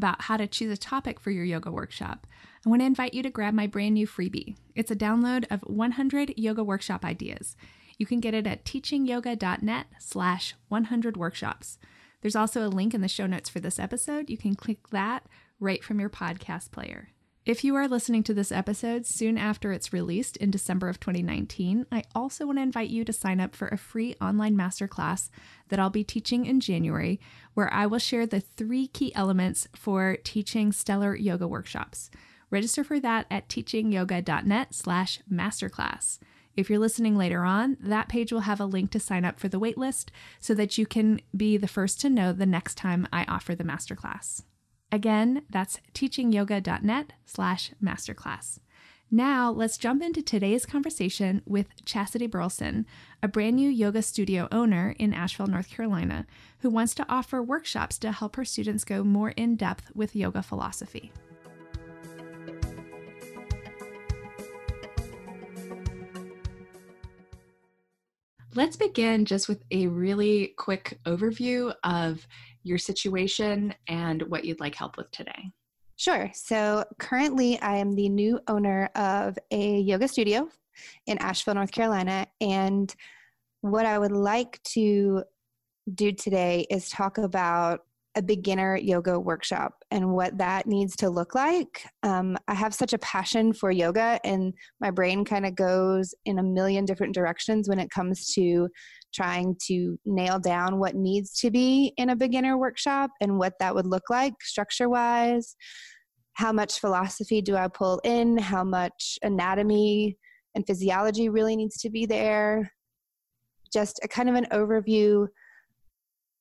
about how to choose a topic for your yoga workshop, I want to invite you to grab my brand new freebie. It's a download of 100 yoga workshop ideas. You can get it at teachingyoga.net slash 100 workshops. There's also a link in the show notes for this episode. You can click that right from your podcast player. If you are listening to this episode soon after it's released in December of 2019, I also want to invite you to sign up for a free online masterclass that I'll be teaching in January, where I will share the three key elements for teaching stellar yoga workshops. Register for that at teachingyoga.net slash masterclass. If you're listening later on, that page will have a link to sign up for the waitlist so that you can be the first to know the next time I offer the masterclass. Again, that's teachingyoga.net slash masterclass. Now, let's jump into today's conversation with Chastity Burleson, a brand new yoga studio owner in Asheville, North Carolina, who wants to offer workshops to help her students go more in depth with yoga philosophy. Let's begin just with a really quick overview of your situation and what you'd like help with today. Sure. So currently, I am the new owner of a yoga studio in Asheville, North Carolina. And what I would like to do today is talk about a beginner yoga workshop and what that needs to look like. Um, I have such a passion for yoga, and my brain kind of goes in a million different directions when it comes to trying to nail down what needs to be in a beginner workshop and what that would look like structure wise. How much philosophy do I pull in? How much anatomy and physiology really needs to be there? Just a kind of an overview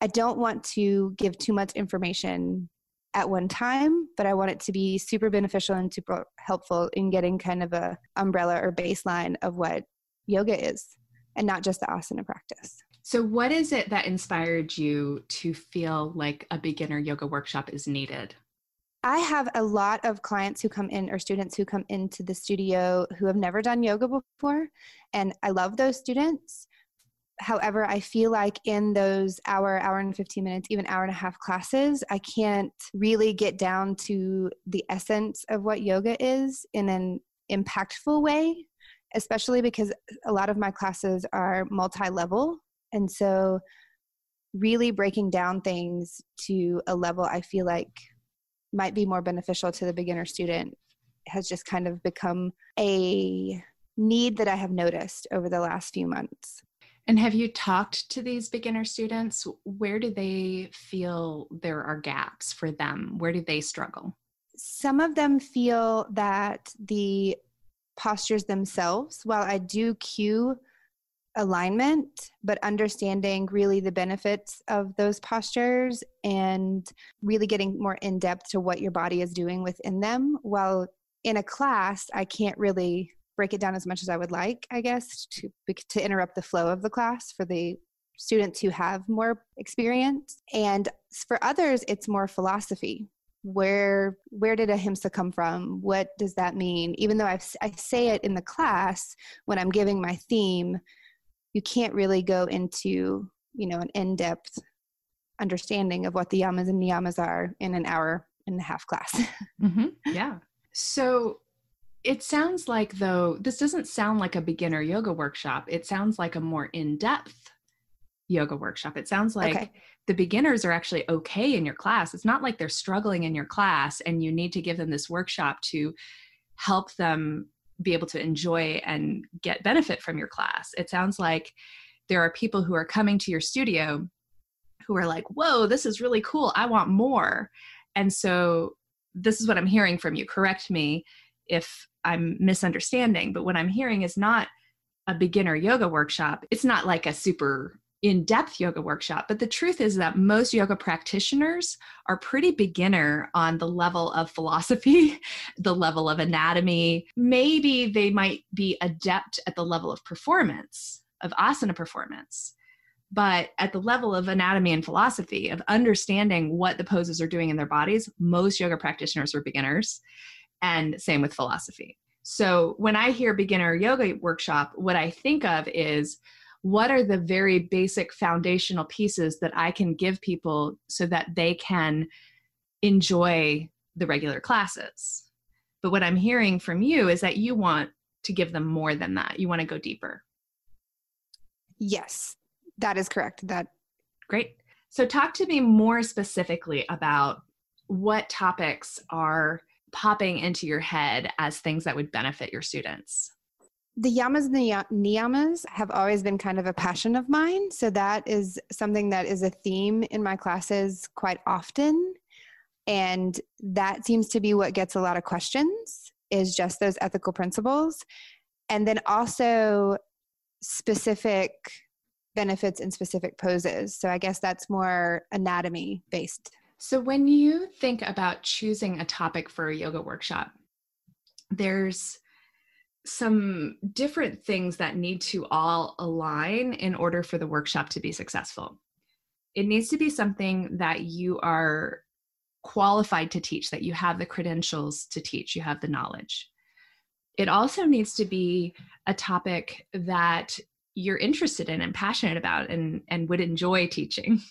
I don't want to give too much information at one time, but I want it to be super beneficial and super helpful in getting kind of a umbrella or baseline of what yoga is and not just the asana practice. So what is it that inspired you to feel like a beginner yoga workshop is needed? I have a lot of clients who come in or students who come into the studio who have never done yoga before and I love those students however i feel like in those hour hour and 15 minutes even hour and a half classes i can't really get down to the essence of what yoga is in an impactful way especially because a lot of my classes are multi-level and so really breaking down things to a level i feel like might be more beneficial to the beginner student has just kind of become a need that i have noticed over the last few months and have you talked to these beginner students? Where do they feel there are gaps for them? Where do they struggle? Some of them feel that the postures themselves, while I do cue alignment, but understanding really the benefits of those postures and really getting more in depth to what your body is doing within them. While in a class, I can't really break it down as much as I would like, I guess, to to interrupt the flow of the class for the students who have more experience. And for others, it's more philosophy. Where where did ahimsa come from? What does that mean? Even though I've, I say it in the class when I'm giving my theme, you can't really go into you know an in-depth understanding of what the yamas and niyamas are in an hour and a half class. mm-hmm. Yeah. So it sounds like, though, this doesn't sound like a beginner yoga workshop. It sounds like a more in depth yoga workshop. It sounds like okay. the beginners are actually okay in your class. It's not like they're struggling in your class and you need to give them this workshop to help them be able to enjoy and get benefit from your class. It sounds like there are people who are coming to your studio who are like, whoa, this is really cool. I want more. And so this is what I'm hearing from you. Correct me if I'm misunderstanding, but what I'm hearing is not a beginner yoga workshop. It's not like a super in depth yoga workshop. But the truth is that most yoga practitioners are pretty beginner on the level of philosophy, the level of anatomy. Maybe they might be adept at the level of performance, of asana performance. But at the level of anatomy and philosophy, of understanding what the poses are doing in their bodies, most yoga practitioners are beginners. And same with philosophy. So when I hear beginner yoga workshop, what I think of is what are the very basic foundational pieces that I can give people so that they can enjoy the regular classes. But what I'm hearing from you is that you want to give them more than that. You want to go deeper. Yes, that is correct. That great. So talk to me more specifically about what topics are popping into your head as things that would benefit your students the yamas and the niyamas have always been kind of a passion of mine. So that is something that is a theme in my classes quite often. And that seems to be what gets a lot of questions is just those ethical principles. And then also specific benefits in specific poses. So I guess that's more anatomy based. So when you think about choosing a topic for a yoga workshop, there's some different things that need to all align in order for the workshop to be successful. It needs to be something that you are qualified to teach, that you have the credentials to teach, you have the knowledge. It also needs to be a topic that you're interested in and passionate about and, and would enjoy teaching.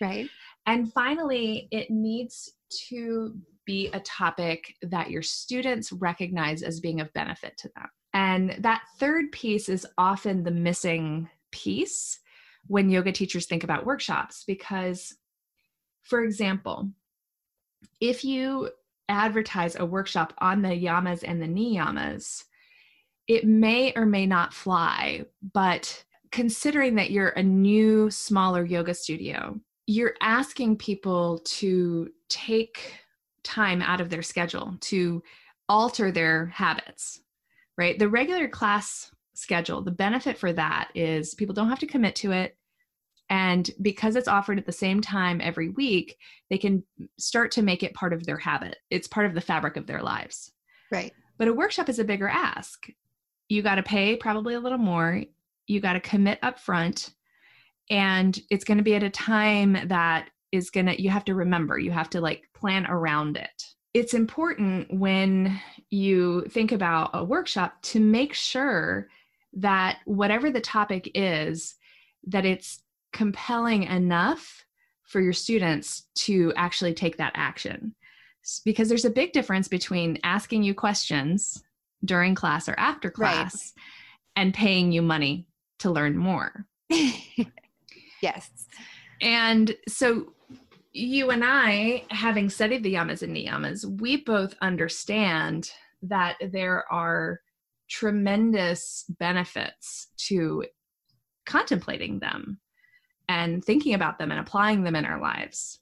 Right. And finally, it needs to be a topic that your students recognize as being of benefit to them. And that third piece is often the missing piece when yoga teachers think about workshops because, for example, if you advertise a workshop on the yamas and the niyamas, it may or may not fly, but considering that you're a new, smaller yoga studio, you're asking people to take time out of their schedule to alter their habits, right? The regular class schedule, the benefit for that is people don't have to commit to it. And because it's offered at the same time every week, they can start to make it part of their habit. It's part of the fabric of their lives. Right. But a workshop is a bigger ask. You got to pay probably a little more. You got to commit up front. And it's going to be at a time that is going to, you have to remember, you have to like plan around it. It's important when you think about a workshop to make sure that whatever the topic is, that it's compelling enough for your students to actually take that action. Because there's a big difference between asking you questions during class or after class right. and paying you money to learn more. yes. And so you and I, having studied the yamas and niyamas, we both understand that there are tremendous benefits to contemplating them and thinking about them and applying them in our lives.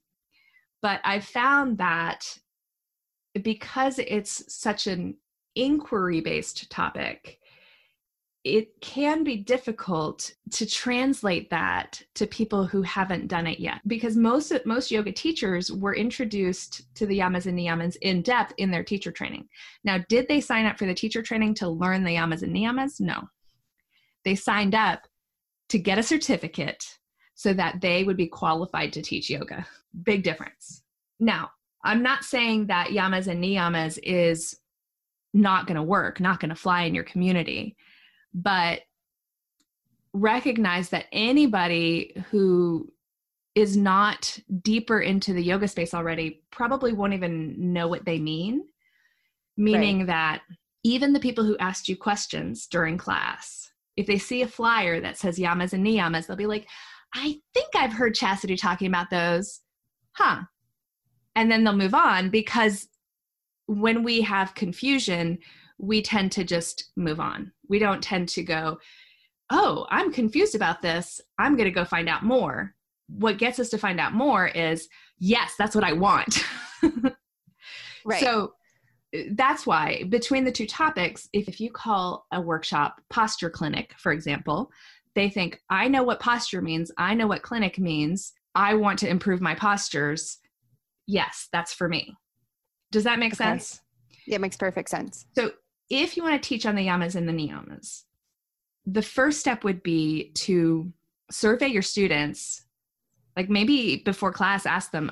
But I found that because it's such an inquiry based topic, it can be difficult to translate that to people who haven't done it yet because most most yoga teachers were introduced to the yamas and niyamas in depth in their teacher training. Now, did they sign up for the teacher training to learn the yamas and niyamas? No. They signed up to get a certificate so that they would be qualified to teach yoga. Big difference. Now, I'm not saying that yamas and niyamas is not going to work, not going to fly in your community but recognize that anybody who is not deeper into the yoga space already probably won't even know what they mean. Meaning right. that even the people who asked you questions during class if they see a flyer that says yamas and niyamas they'll be like i think i've heard chastity talking about those. Huh. And then they'll move on because when we have confusion we tend to just move on. We don't tend to go, oh, I'm confused about this. I'm going to go find out more. What gets us to find out more is, yes, that's what I want. right. So uh, that's why between the two topics, if, if you call a workshop posture clinic, for example, they think, I know what posture means, I know what clinic means, I want to improve my postures. Yes, that's for me. Does that make okay. sense? Yeah, it makes perfect sense. So, if you want to teach on the yamas and the niyamas, the first step would be to survey your students. Like maybe before class, ask them,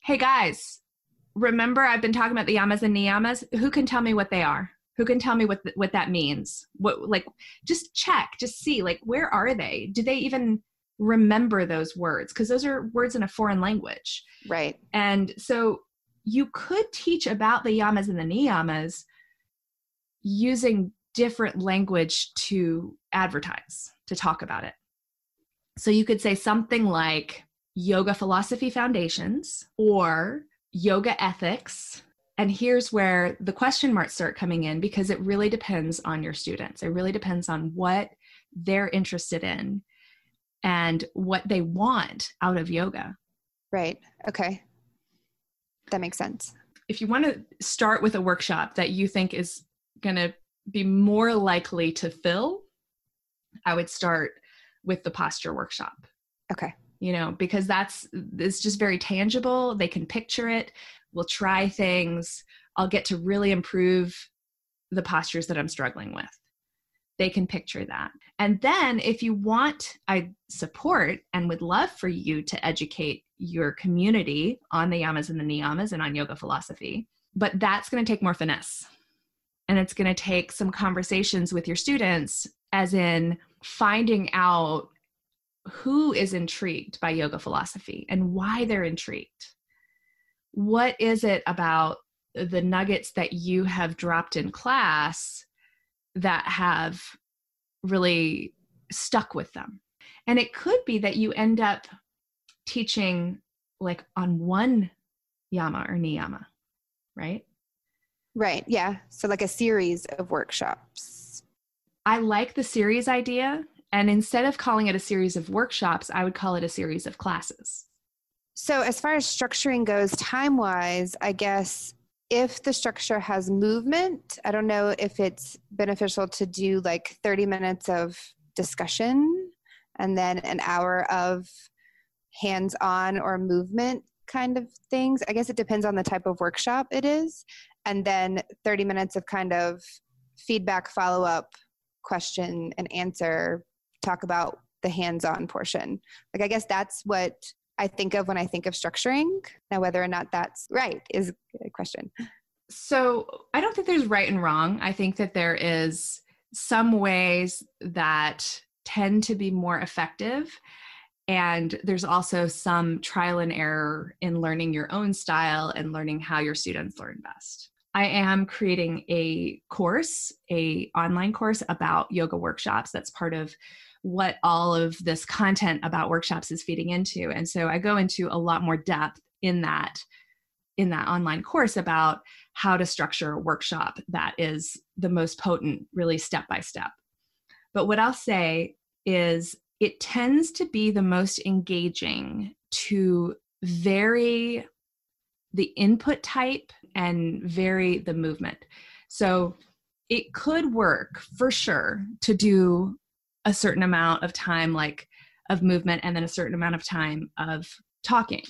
hey guys, remember I've been talking about the yamas and niyamas? Who can tell me what they are? Who can tell me what th- what that means? What like just check, just see like where are they? Do they even remember those words because those are words in a foreign language. Right. And so you could teach about the yamas and the niyamas using different language to advertise, to talk about it. So you could say something like yoga philosophy foundations or yoga ethics. And here's where the question marks start coming in because it really depends on your students. It really depends on what they're interested in and what they want out of yoga. Right. Okay. That makes sense. If you want to start with a workshop that you think is going to be more likely to fill, I would start with the posture workshop. Okay. You know, because that's it's just very tangible. They can picture it. We'll try things. I'll get to really improve the postures that I'm struggling with. They can picture that. And then if you want, I support and would love for you to educate your community on the yamas and the niyamas and on yoga philosophy. But that's going to take more finesse. And it's going to take some conversations with your students, as in finding out who is intrigued by yoga philosophy and why they're intrigued. What is it about the nuggets that you have dropped in class that have really stuck with them? And it could be that you end up teaching like on one yama or niyama, right? Right. Yeah. So like a series of workshops. I like the series idea. And instead of calling it a series of workshops, I would call it a series of classes. So, as far as structuring goes, time wise, I guess if the structure has movement, I don't know if it's beneficial to do like 30 minutes of discussion and then an hour of hands on or movement kind of things. I guess it depends on the type of workshop it is. And then 30 minutes of kind of feedback, follow up, question and answer, talk about the hands on portion. Like, I guess that's what I think of when I think of structuring. Now, whether or not that's right is a question. So, I don't think there's right and wrong. I think that there is some ways that tend to be more effective and there's also some trial and error in learning your own style and learning how your students learn best i am creating a course a online course about yoga workshops. That's part of what all of this content about workshops is feeding into. And so i go into a lot more depth in that in that online course about how to structure a workshop that is the most potent really step by step. But what i'll say is it tends to be the most engaging to vary the input type and vary the movement. So it could work for sure to do a certain amount of time, like of movement, and then a certain amount of time of talking.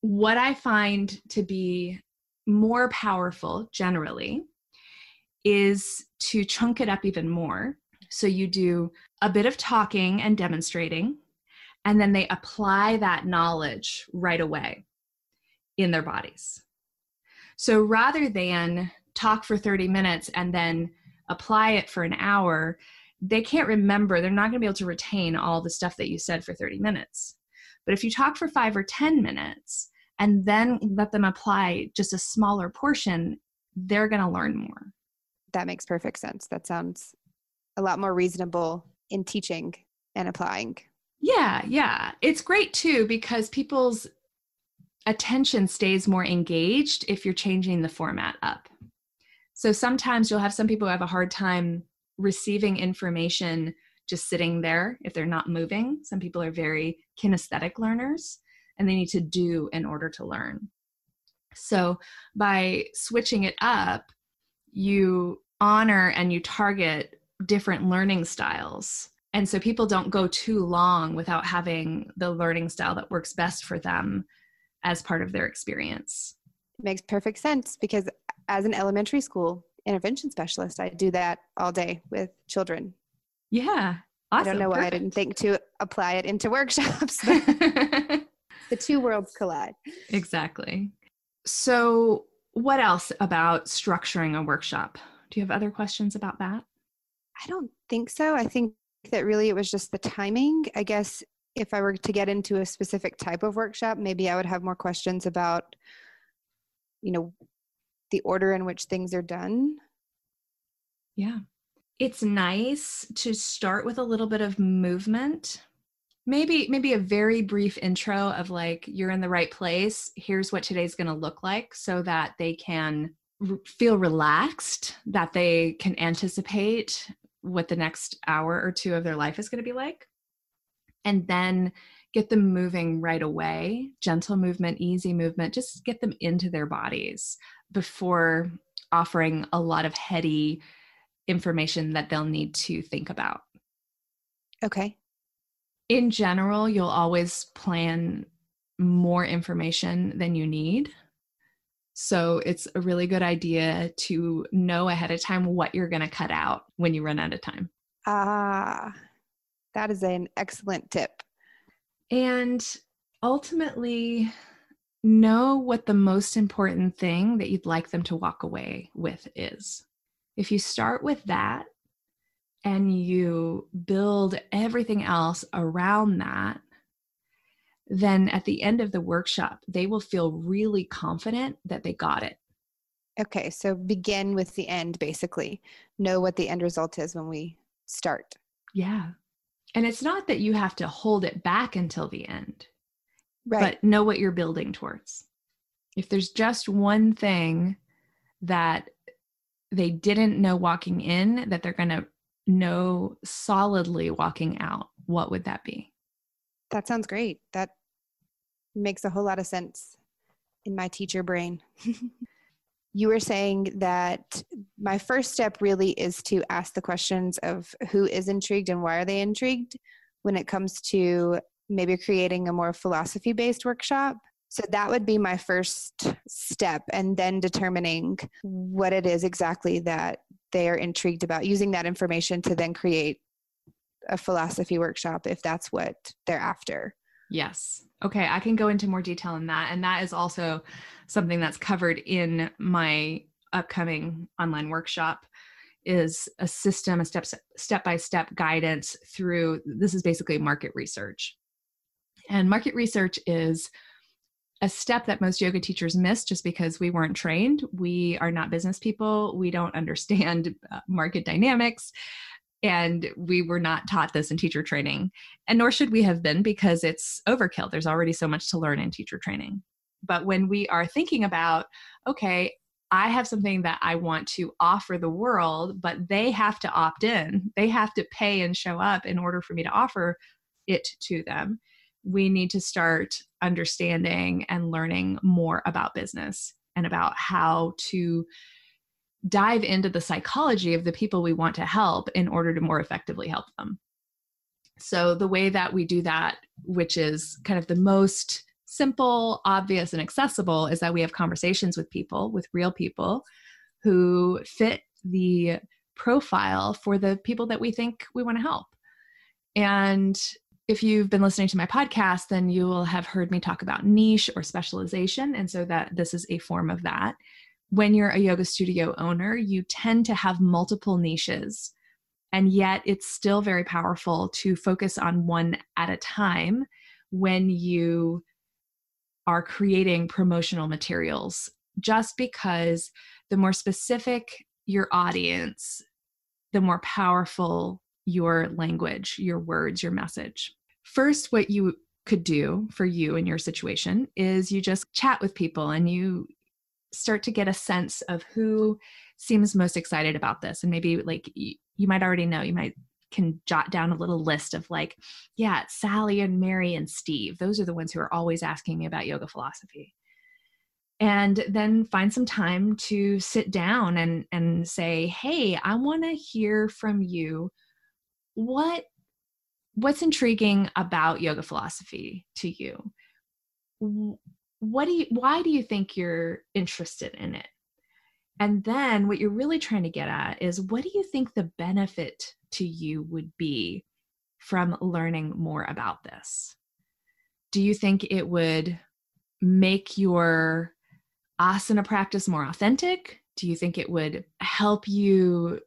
What I find to be more powerful generally is to chunk it up even more. So you do a bit of talking and demonstrating, and then they apply that knowledge right away in their bodies. So rather than talk for 30 minutes and then apply it for an hour, they can't remember, they're not going to be able to retain all the stuff that you said for 30 minutes. But if you talk for five or 10 minutes and then let them apply just a smaller portion, they're going to learn more. That makes perfect sense. That sounds a lot more reasonable in teaching and applying. Yeah, yeah. It's great too because people's attention stays more engaged if you're changing the format up. So sometimes you'll have some people who have a hard time receiving information just sitting there if they're not moving. Some people are very kinesthetic learners and they need to do in order to learn. So by switching it up, you honor and you target different learning styles And so people don't go too long without having the learning style that works best for them as part of their experience. It makes perfect sense because as an elementary school intervention specialist, I do that all day with children. Yeah. Awesome. I don't know why I didn't think to apply it into workshops. the two worlds collide. Exactly. So, what else about structuring a workshop? Do you have other questions about that? I don't think so. I think that really it was just the timing. I guess if I were to get into a specific type of workshop, maybe I would have more questions about, you know, the order in which things are done. Yeah. It's nice to start with a little bit of movement. Maybe maybe a very brief intro of like you're in the right place. Here's what today's going to look like so that they can r- feel relaxed that they can anticipate what the next hour or two of their life is going to be like and then get them moving right away gentle movement easy movement just get them into their bodies before offering a lot of heady information that they'll need to think about. Okay. In general, you'll always plan more information than you need. So it's a really good idea to know ahead of time what you're going to cut out when you run out of time. Ah, that is an excellent tip. And ultimately, know what the most important thing that you'd like them to walk away with is. If you start with that and you build everything else around that, then at the end of the workshop, they will feel really confident that they got it. Okay, so begin with the end basically. Know what the end result is when we start. Yeah. And it's not that you have to hold it back until the end, right. but know what you're building towards. If there's just one thing that they didn't know walking in that they're going to know solidly walking out, what would that be? That sounds great. That makes a whole lot of sense in my teacher brain. you were saying that my first step really is to ask the questions of who is intrigued and why are they intrigued when it comes to maybe creating a more philosophy based workshop so that would be my first step, and then determining what it is exactly that they are intrigued about, using that information to then create a philosophy workshop if that's what they're after. Yes. Okay, I can go into more detail on that. And that is also something that's covered in my upcoming online workshop is a system, a step step by step guidance through this is basically market research. And market research is a step that most yoga teachers miss just because we weren't trained. We are not business people. We don't understand uh, market dynamics. And we were not taught this in teacher training. And nor should we have been because it's overkill. There's already so much to learn in teacher training. But when we are thinking about, okay, I have something that I want to offer the world, but they have to opt in, they have to pay and show up in order for me to offer it to them we need to start understanding and learning more about business and about how to dive into the psychology of the people we want to help in order to more effectively help them. So, the way that we do that, which is kind of the most simple, obvious, and accessible, is that we have conversations with people, with real people who fit the profile for the people that we think we want to help. And if you've been listening to my podcast, then you will have heard me talk about niche or specialization. And so that this is a form of that. When you're a yoga studio owner, you tend to have multiple niches. And yet it's still very powerful to focus on one at a time when you are creating promotional materials, just because the more specific your audience, the more powerful your language, your words, your message. First, what you could do for you in your situation is you just chat with people and you start to get a sense of who seems most excited about this. And maybe like you, you might already know you might can jot down a little list of like yeah sally and mary and steve. Those are the ones who are always asking me about yoga philosophy. And then find some time to sit down and and say hey i want to hear from you. What what's intriguing about yoga philosophy to you? What do you why do you think you're interested in it? And then what you're really trying to get at is what do you think the benefit to you would be from learning more about this? Do you think it would make your asana practice more authentic? Do you think it would help you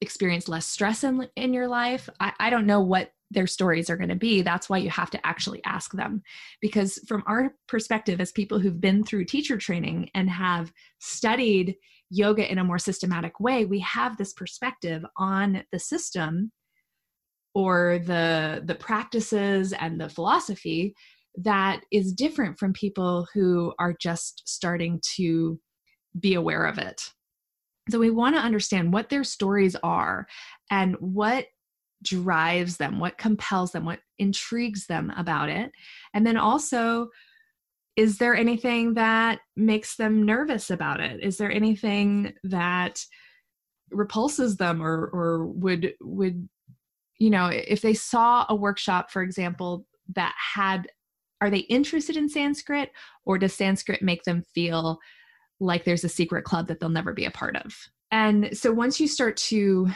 experience less stress in, in your life? I, I don't know what their stories are going to be. That's why you have to actually ask them. Because from our perspective, as people who've been through teacher training and have studied yoga in a more systematic way, we have this perspective on the system or the the practices and the philosophy that is different from people who are just starting to be aware of it. So we want to understand what their stories are and what drives them, what compels them, what intrigues them about it. And then also is there anything that makes them nervous about it is there anything that repulses them or or would would you know if they saw a workshop for example that had are they interested in sanskrit or does sanskrit make them feel like there's a secret club that they'll never be a part of and so once you start to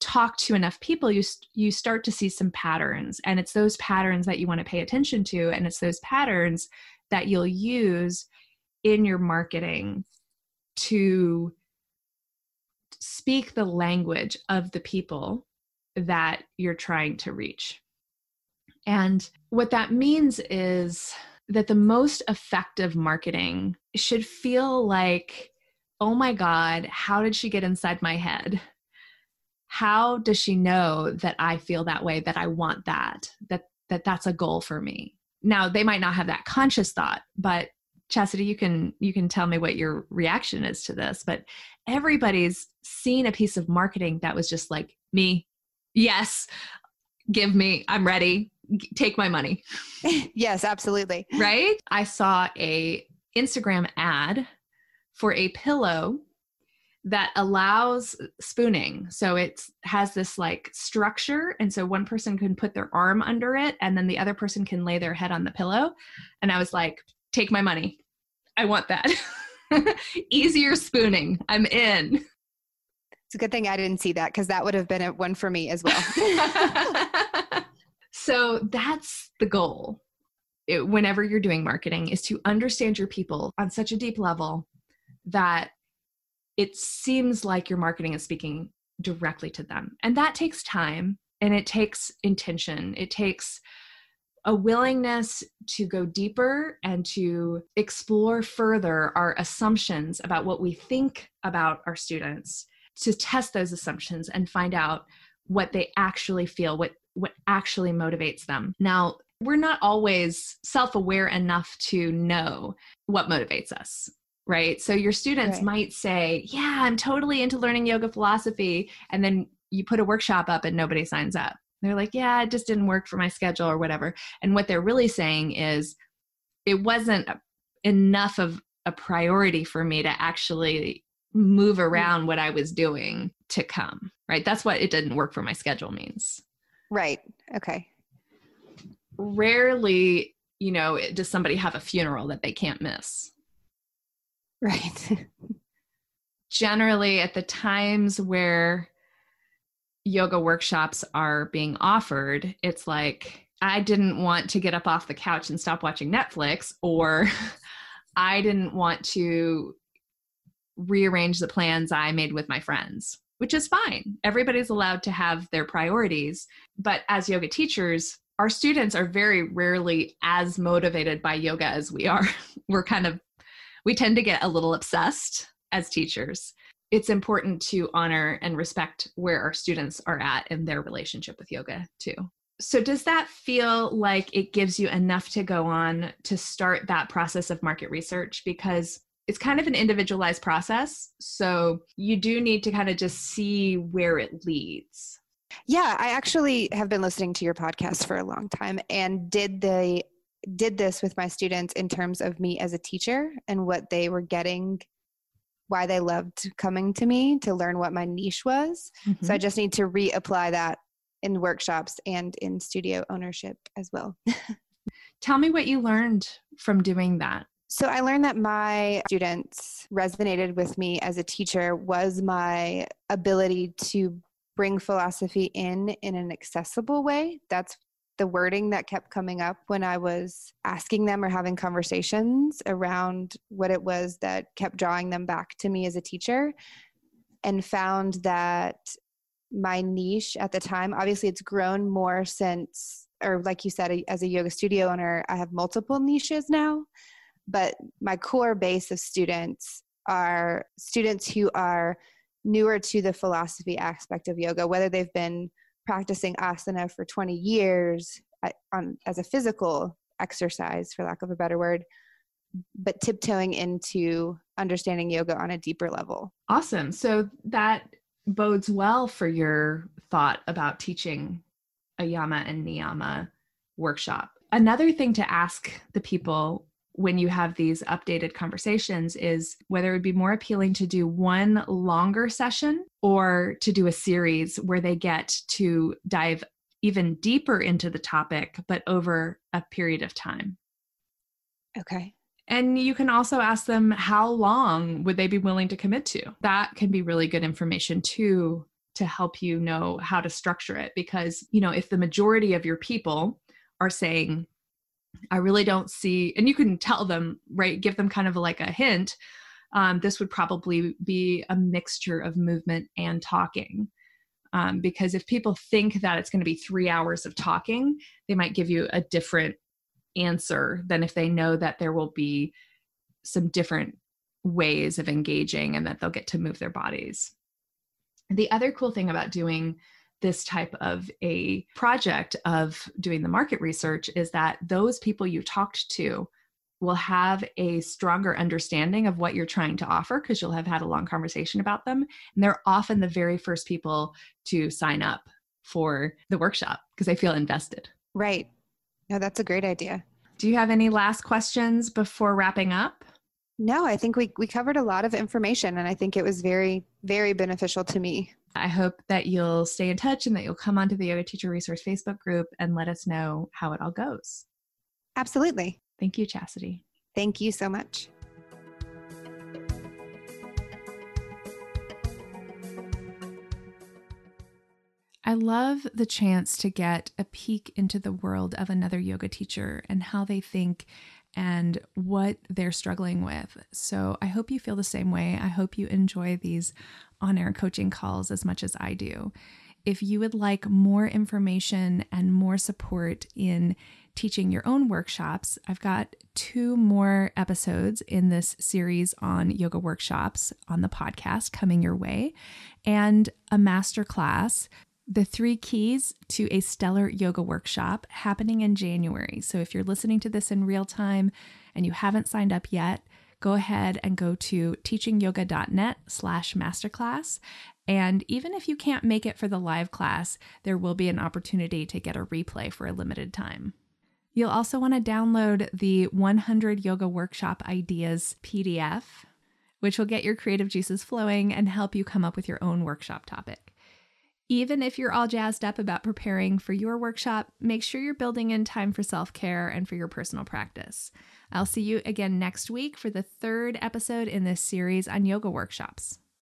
talk to enough people you you start to see some patterns and it's those patterns that you want to pay attention to and it's those patterns that you'll use in your marketing to speak the language of the people that you're trying to reach. And what that means is that the most effective marketing should feel like, oh my God, how did she get inside my head? How does she know that I feel that way, that I want that, that, that that's a goal for me? now they might not have that conscious thought but chastity you can you can tell me what your reaction is to this but everybody's seen a piece of marketing that was just like me yes give me i'm ready take my money. Yes absolutely. Right? I saw a instagram ad for a pillow that allows spooning. So it has this like structure. And so one person can put their arm under it and then the other person can lay their head on the pillow. And I was like, take my money. I want that. Easier spooning. I'm in. It's a good thing I didn't see that because that would have been a one for me as well. so that's the goal. It, whenever you're doing marketing is to understand your people on such a deep level that it seems like your marketing is speaking directly to them. And that takes time and it takes intention. It takes a willingness to go deeper and to explore further our assumptions about what we think about our students, to test those assumptions and find out what they actually feel, what what actually motivates them. Now, we're not always self-aware enough to know what motivates us right? So your students right. might say, Yeah, I'm totally into learning yoga philosophy. And then you put a workshop up and nobody signs up. They're like, Yeah, it just didn't work for my schedule or whatever. And what they're really saying is, it wasn't enough of a priority for me to actually move mm. around what I was doing to come, right? That's what it didn't work for my schedule means. Right. Okay. Rarely, you know, does somebody have a funeral that they can't miss Right. Generally, at the times where yoga workshops are being offered, it's like, I didn't want to get up off the couch and stop watching Netflix, or I didn't want to rearrange the plans I made with my friends, which is fine. Everybody's allowed to have their priorities. But as yoga teachers, our students are very rarely as motivated by yoga as we are. We're kind of we tend to get a little obsessed as teachers. It's important to honor and respect where our students are at in their relationship with yoga, too. So, does that feel like it gives you enough to go on to start that process of market research? Because it's kind of an individualized process. So, you do need to kind of just see where it leads. Yeah, I actually have been listening to your podcast for a long time and did the did this with my students in terms of me as a teacher and what they were getting why they loved coming to me to learn what my niche was mm-hmm. so i mm-hmm. just need to reapply that in workshops and in studio ownership as well. Tell me what you learned from doing that. So I learned that my students resonated with me as a teacher was my ability to bring philosophy in in an accessible way. That's the wording that kept coming up when I was asking them or having conversations around what it was that kept drawing them back to me as a teacher and found that my niche at the time obviously it's grown more since or like you said as a yoga studio owner i have multiple niches now but my core base of students are students who are newer to the philosophy aspect of yoga whether they've been practicing asana for 20 years uh, on as a physical exercise for lack of a better word but tiptoeing into understanding yoga on a deeper level awesome so that bodes well for your thought about teaching a yama and niyama workshop. Another thing to ask the people when you have these updated conversations is whether it would be more appealing to do one longer session or to do a series where they get to dive even deeper into the topic, but over a period of time. Okay. And you can also ask them how long would they be willing to commit to. That can be really good information too to help you know how to structure it because, you know, if the majority of your people are saying I really don't see and you can tell them, right, give them kind of like a hint um, this would probably be a mixture of movement and talking. Um, because if people think that it's going to be three hours of talking, they might give you a different answer than if they know that there will be some different ways of engaging and that they'll get to move their bodies. The other cool thing about doing this type of a project of doing the market research is that those people you talked to will have a stronger understanding of what you're trying to offer because you'll have had a long conversation about them. And they're often the very first people to sign up for the workshop because they feel invested. Right. No, that's a great idea. Do you have any last questions before wrapping up? No, I think we, we covered a lot of information and I think it was very, very beneficial to me. I hope that you'll stay in touch and that you'll come onto the Yoga Teacher Resource Facebook group and let us know how it all goes. Absolutely. Thank you, Chastity. Thank you so much. I love the chance to get a peek into the world of another yoga teacher and how they think and what they're struggling with. So I hope you feel the same way. I hope you enjoy these on air coaching calls as much as I do. If you would like more information and more support in teaching your own workshops, I've got two more episodes in this series on yoga workshops on the podcast coming your way, and a masterclass the three keys to a stellar yoga workshop happening in January. So if you're listening to this in real time and you haven't signed up yet, go ahead and go to teachingyoga.net slash masterclass. And even if you can't make it for the live class, there will be an opportunity to get a replay for a limited time. You'll also want to download the 100 Yoga Workshop Ideas PDF, which will get your creative juices flowing and help you come up with your own workshop topic. Even if you're all jazzed up about preparing for your workshop, make sure you're building in time for self care and for your personal practice. I'll see you again next week for the third episode in this series on yoga workshops.